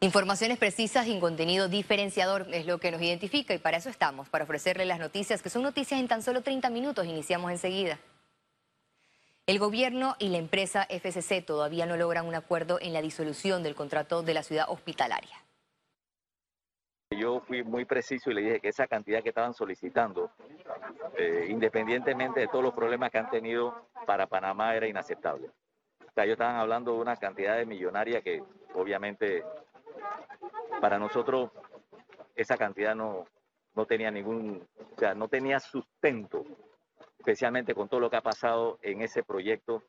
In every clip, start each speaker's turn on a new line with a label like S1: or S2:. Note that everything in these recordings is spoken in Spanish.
S1: Informaciones precisas y contenido diferenciador es lo que nos identifica y para eso estamos, para ofrecerle las noticias que son noticias en tan solo 30 minutos. Iniciamos enseguida. El gobierno y la empresa FCC todavía no logran un acuerdo en la disolución del contrato de la ciudad hospitalaria.
S2: Yo fui muy preciso y le dije que esa cantidad que estaban solicitando, eh, independientemente de todos los problemas que han tenido para Panamá, era inaceptable. O sea, ellos estaban hablando de una cantidad de millonaria que obviamente para nosotros esa cantidad no, no tenía ningún, o sea, no tenía sustento, especialmente con todo lo que ha pasado en ese proyecto.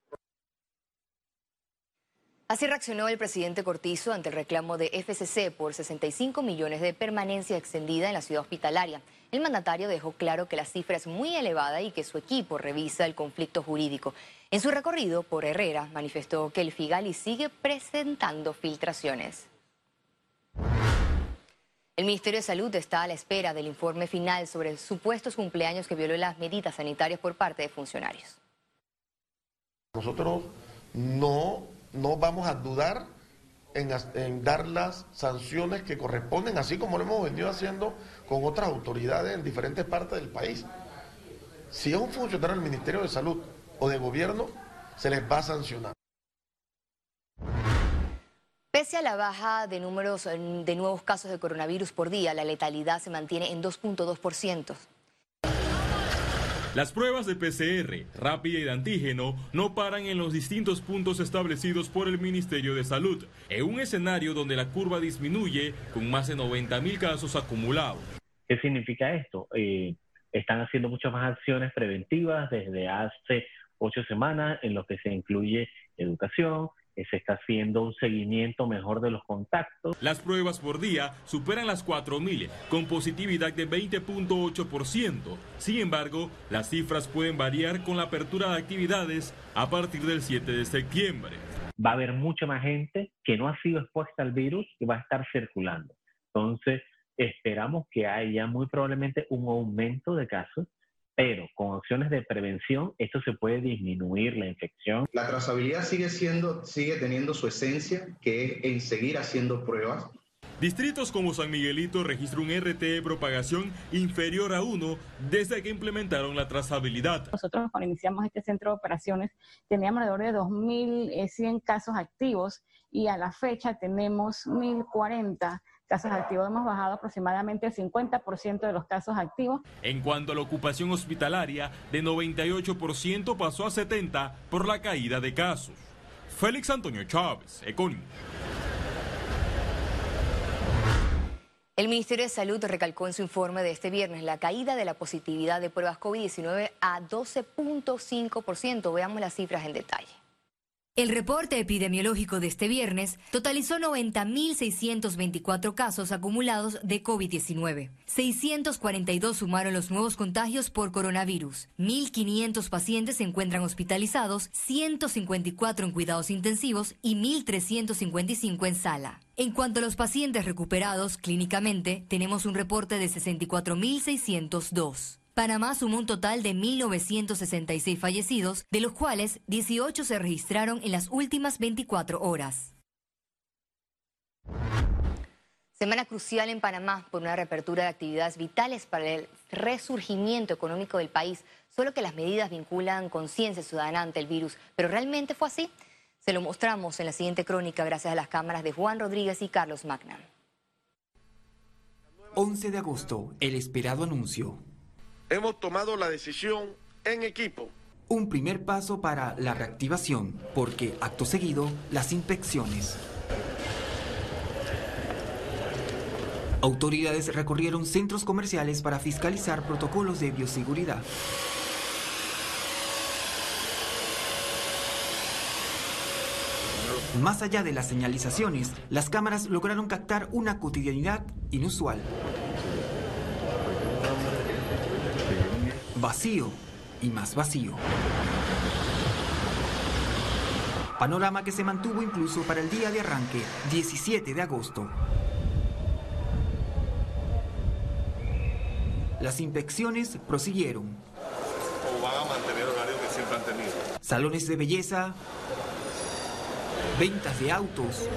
S1: Así reaccionó el presidente Cortizo ante el reclamo de FCC por 65 millones de permanencia extendida en la ciudad hospitalaria. El mandatario dejó claro que la cifra es muy elevada y que su equipo revisa el conflicto jurídico. En su recorrido por Herrera manifestó que el Figali sigue presentando filtraciones. El Ministerio de Salud está a la espera del informe final sobre supuestos cumpleaños que violó las medidas sanitarias por parte de funcionarios.
S3: Nosotros no, no vamos a dudar en, en, dar las sanciones que corresponden, así como lo hemos venido haciendo con otras autoridades en diferentes partes del país. Si es un funcionario del Ministerio de Salud o de Gobierno, se les va a sancionar.
S1: Pese a la baja de números de nuevos casos de coronavirus por día, la letalidad se mantiene en 2.2%.
S4: Las pruebas de PCR, rápida y de antígeno no paran en los distintos puntos establecidos por el Ministerio de Salud, en un escenario donde la curva disminuye con más de 90 mil casos acumulados.
S5: ¿Qué significa esto? Eh, están haciendo muchas más acciones preventivas desde hace ocho semanas en lo que se incluye educación, se está haciendo un seguimiento mejor de los contactos.
S4: Las pruebas por día superan las 4.000 con positividad de 20.8%. Sin embargo, las cifras pueden variar con la apertura de actividades a partir del 7 de septiembre.
S5: Va a haber mucha más gente que no ha sido expuesta al virus y va a estar circulando. Entonces, esperamos que haya muy probablemente un aumento de casos pero con acciones de prevención esto se puede disminuir la infección.
S6: La trazabilidad sigue siendo, sigue teniendo su esencia, que es en seguir haciendo pruebas.
S4: Distritos como San Miguelito registran un RT de propagación inferior a uno desde que implementaron la trazabilidad.
S7: Nosotros cuando iniciamos este centro de operaciones teníamos alrededor de 2.100 casos activos y a la fecha tenemos 1.040 casos activos. Hemos bajado aproximadamente el 50% de los casos activos.
S4: En cuanto a la ocupación hospitalaria, de 98% pasó a 70% por la caída de casos. Félix Antonio Chávez, Econ.
S1: El Ministerio de Salud recalcó en su informe de este viernes la caída de la positividad de pruebas COVID-19 a 12.5%. Veamos las cifras en detalle. El reporte epidemiológico de este viernes totalizó 90.624 casos acumulados de COVID-19. 642 sumaron los nuevos contagios por coronavirus. 1.500 pacientes se encuentran hospitalizados, 154 en cuidados intensivos y 1.355 en sala. En cuanto a los pacientes recuperados clínicamente, tenemos un reporte de 64.602. Panamá sumó un total de 1.966 fallecidos, de los cuales 18 se registraron en las últimas 24 horas. Semana crucial en Panamá por una reapertura de actividades vitales para el resurgimiento económico del país, solo que las medidas vinculan conciencia ciudadana ante el virus. ¿Pero realmente fue así? Se lo mostramos en la siguiente crónica gracias a las cámaras de Juan Rodríguez y Carlos Magnan.
S8: 11 de agosto, el esperado anuncio
S3: hemos tomado la decisión en equipo.
S8: Un primer paso para la reactivación, porque acto seguido, las inspecciones. Autoridades recorrieron centros comerciales para fiscalizar protocolos de bioseguridad. Más allá de las señalizaciones, las cámaras lograron captar una cotidianidad inusual. Vacío y más vacío. Panorama que se mantuvo incluso para el día de arranque, 17 de agosto. Las inspecciones prosiguieron.
S3: ¿O van a mantener que siempre han tenido?
S8: Salones de belleza, ventas de autos,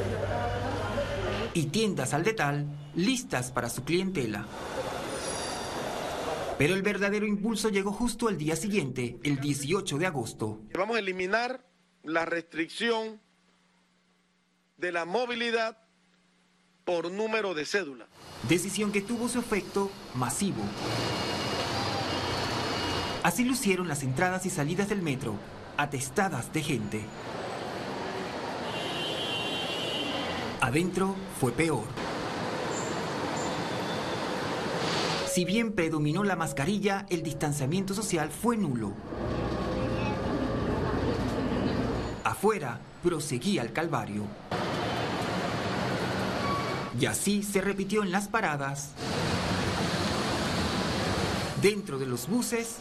S8: y tiendas al detal listas para su clientela. Pero el verdadero impulso llegó justo al día siguiente, el 18 de agosto.
S3: Vamos a eliminar la restricción de la movilidad por número de cédula.
S8: Decisión que tuvo su efecto masivo. Así lucieron las entradas y salidas del metro, atestadas de gente. Adentro fue peor. Si bien predominó la mascarilla, el distanciamiento social fue nulo. Afuera proseguía el calvario. Y así se repitió en las paradas, dentro de los buses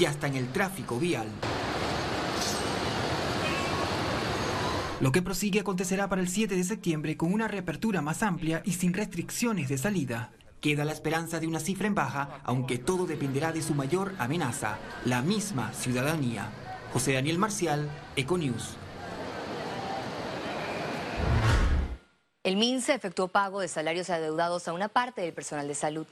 S8: y hasta en el tráfico vial. Lo que prosigue acontecerá para el 7 de septiembre con una reapertura más amplia y sin restricciones de salida. Queda la esperanza de una cifra en baja, aunque todo dependerá de su mayor amenaza, la misma ciudadanía. José Daniel Marcial, Econews.
S1: El MINSE efectuó pago de salarios adeudados a una parte del personal de salud.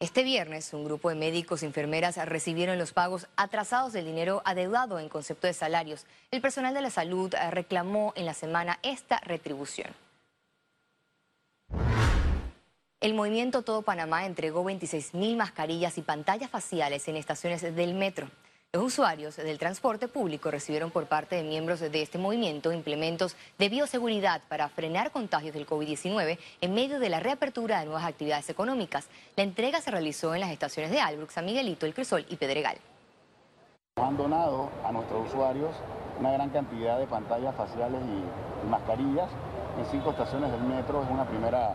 S1: Este viernes, un grupo de médicos y enfermeras recibieron los pagos atrasados del dinero adeudado en concepto de salarios. El personal de la salud reclamó en la semana esta retribución. El movimiento Todo Panamá entregó 26 mil mascarillas y pantallas faciales en estaciones del metro. Los usuarios del transporte público recibieron por parte de miembros de este movimiento implementos de bioseguridad para frenar contagios del COVID-19 en medio de la reapertura de nuevas actividades económicas. La entrega se realizó en las estaciones de Albrook, San Miguelito, El Crisol y Pedregal.
S9: Han donado a nuestros usuarios una gran cantidad de pantallas faciales y, mascarillas en cinco estaciones del metro. Es una primera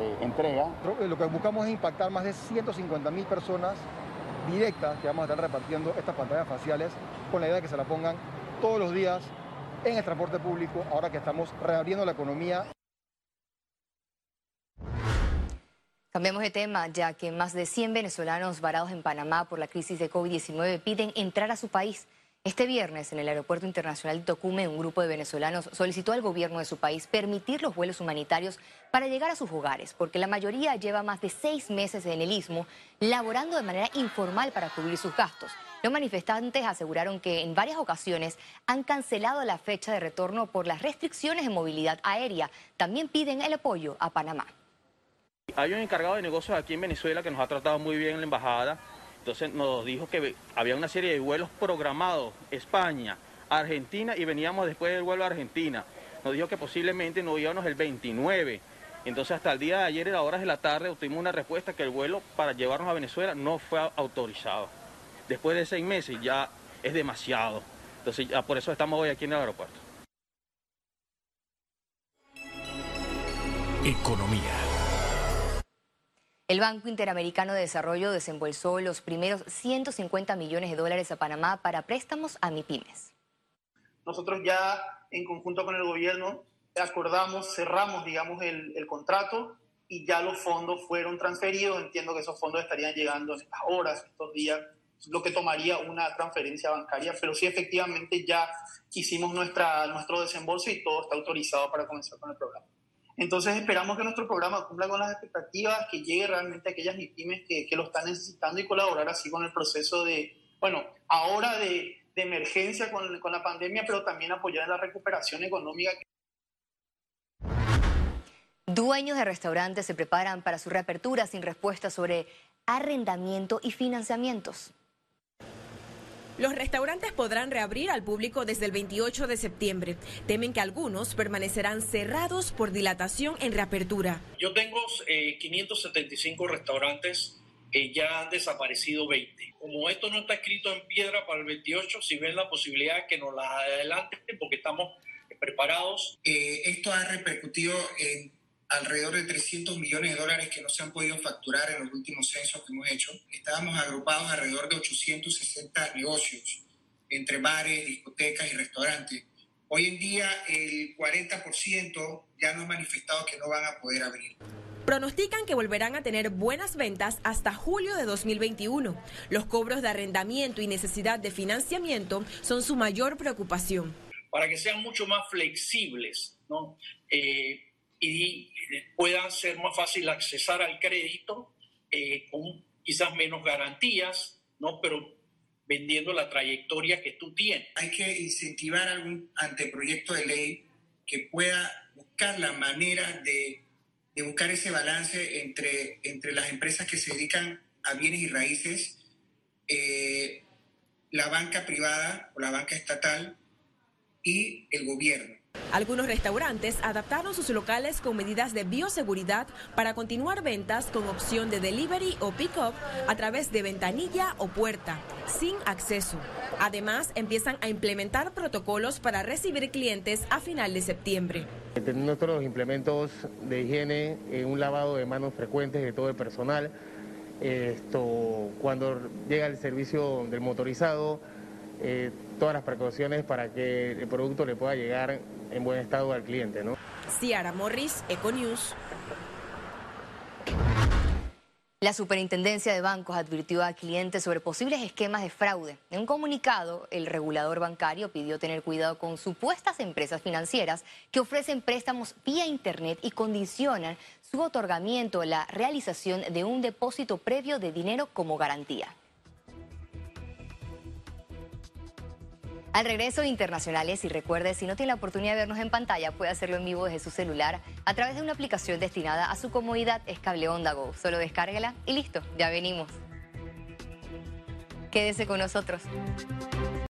S9: eh, entrega.
S10: Lo que buscamos es impactar más de 150 mil personas directas que vamos a estar repartiendo estas pantallas faciales con la idea de que se la pongan todos los días en el transporte público, ahora que estamos reabriendo la economía.
S1: Cambiamos de tema, ya que más de 100 venezolanos varados en Panamá por la crisis de COVID-19 piden entrar a su país. Este viernes, en el Aeropuerto Internacional de Tocume, un grupo de venezolanos solicitó al gobierno de su país permitir los vuelos humanitarios para llegar a sus hogares, porque la mayoría lleva más de seis meses en el istmo, laborando de manera informal para cubrir sus gastos. Los manifestantes aseguraron que en varias ocasiones han cancelado la fecha de retorno por las restricciones de movilidad aérea. También piden el apoyo a Panamá.
S11: Hay un encargado de negocios aquí en Venezuela que nos ha tratado muy bien en la embajada entonces nos dijo que había una serie de vuelos programados, España, Argentina, y veníamos después del vuelo a Argentina. Nos dijo que posiblemente nos íbamos el 29. Entonces hasta el día de ayer, a las horas de la tarde, obtuvimos una respuesta que el vuelo para llevarnos a Venezuela no fue autorizado. Después de seis meses ya es demasiado. Entonces ya por eso estamos hoy aquí en el aeropuerto.
S1: Economía. El Banco Interamericano de Desarrollo desembolsó los primeros 150 millones de dólares a Panamá para préstamos a MIPIMES.
S12: Nosotros ya en conjunto con el gobierno acordamos, cerramos, digamos, el, contrato y ya los fondos fueron transferidos. Entiendo que esos fondos estarían llegando en estas horas, estos días, lo que tomaría una transferencia bancaria, pero sí efectivamente ya hicimos nuestro desembolso y todo está autorizado para comenzar con el programa. Entonces esperamos que nuestro programa cumpla con las expectativas, que llegue realmente a aquellas pymes que, lo están necesitando y colaborar así con el proceso de, bueno, ahora de, emergencia con, con la pandemia, pero también apoyar en la recuperación económica.
S1: Dueños de restaurantes se preparan para su reapertura sin respuesta sobre arrendamiento y financiamientos.
S13: Los restaurantes podrán reabrir al público desde el 28 de septiembre. Temen que algunos permanecerán cerrados por dilatación en reapertura.
S14: Yo tengo 575 eh, restaurantes, eh, ya han desaparecido 20. Como esto no está escrito en piedra para el 28, si ven la posibilidad que nos la adelanten porque estamos preparados.
S15: Eh, esto ha repercutido en alrededor de 300 millones de dólares que no se han podido facturar en los últimos censos que hemos hecho. Estábamos agrupados alrededor de 860 negocios, entre bares, discotecas y restaurantes. Hoy en día el 40% ya no han manifestado que no van a poder abrir.
S13: Pronostican que volverán a tener buenas ventas hasta julio de 2021. Los cobros de arrendamiento y necesidad de financiamiento son su mayor preocupación.
S14: para que sean mucho más flexibles, ¿no? Eh, y puedan ser más fácil accesar al crédito eh, con quizás menos garantías, ¿no? Pero vendiendo la trayectoria que tú tienes.
S15: Hay que incentivar algún anteproyecto de ley que pueda buscar la manera de, de buscar ese balance entre, entre las empresas que se dedican a bienes y raíces, eh, la banca privada o la banca estatal y el gobierno.
S13: Algunos restaurantes adaptaron sus locales con medidas de bioseguridad para continuar ventas con opción de delivery o pick-up a través de ventanilla o puerta, sin acceso. Además, empiezan a implementar protocolos para recibir clientes a final de septiembre.
S16: Nuestros implementos de higiene, un lavado de manos frecuentes de todo el personal. Esto, cuando llega el servicio del motorizado, eh, todas las precauciones para que el producto le pueda llegar en buen estado al cliente. ¿no?
S13: Ciara Morris, Econews.
S1: La Superintendencia de Bancos advirtió a clientes sobre posibles esquemas de fraude. En un comunicado, el regulador bancario pidió tener cuidado con supuestas empresas financieras que ofrecen préstamos vía Internet y condicionan su otorgamiento a la realización de un depósito previo de dinero como garantía. Al regreso internacionales y recuerde, si no tiene la oportunidad de vernos en pantalla, puede hacerlo en vivo desde su celular a través de una aplicación destinada a su comodidad, es Cable Onda Go. Solo descárguela y listo, ya venimos. Quédese con nosotros.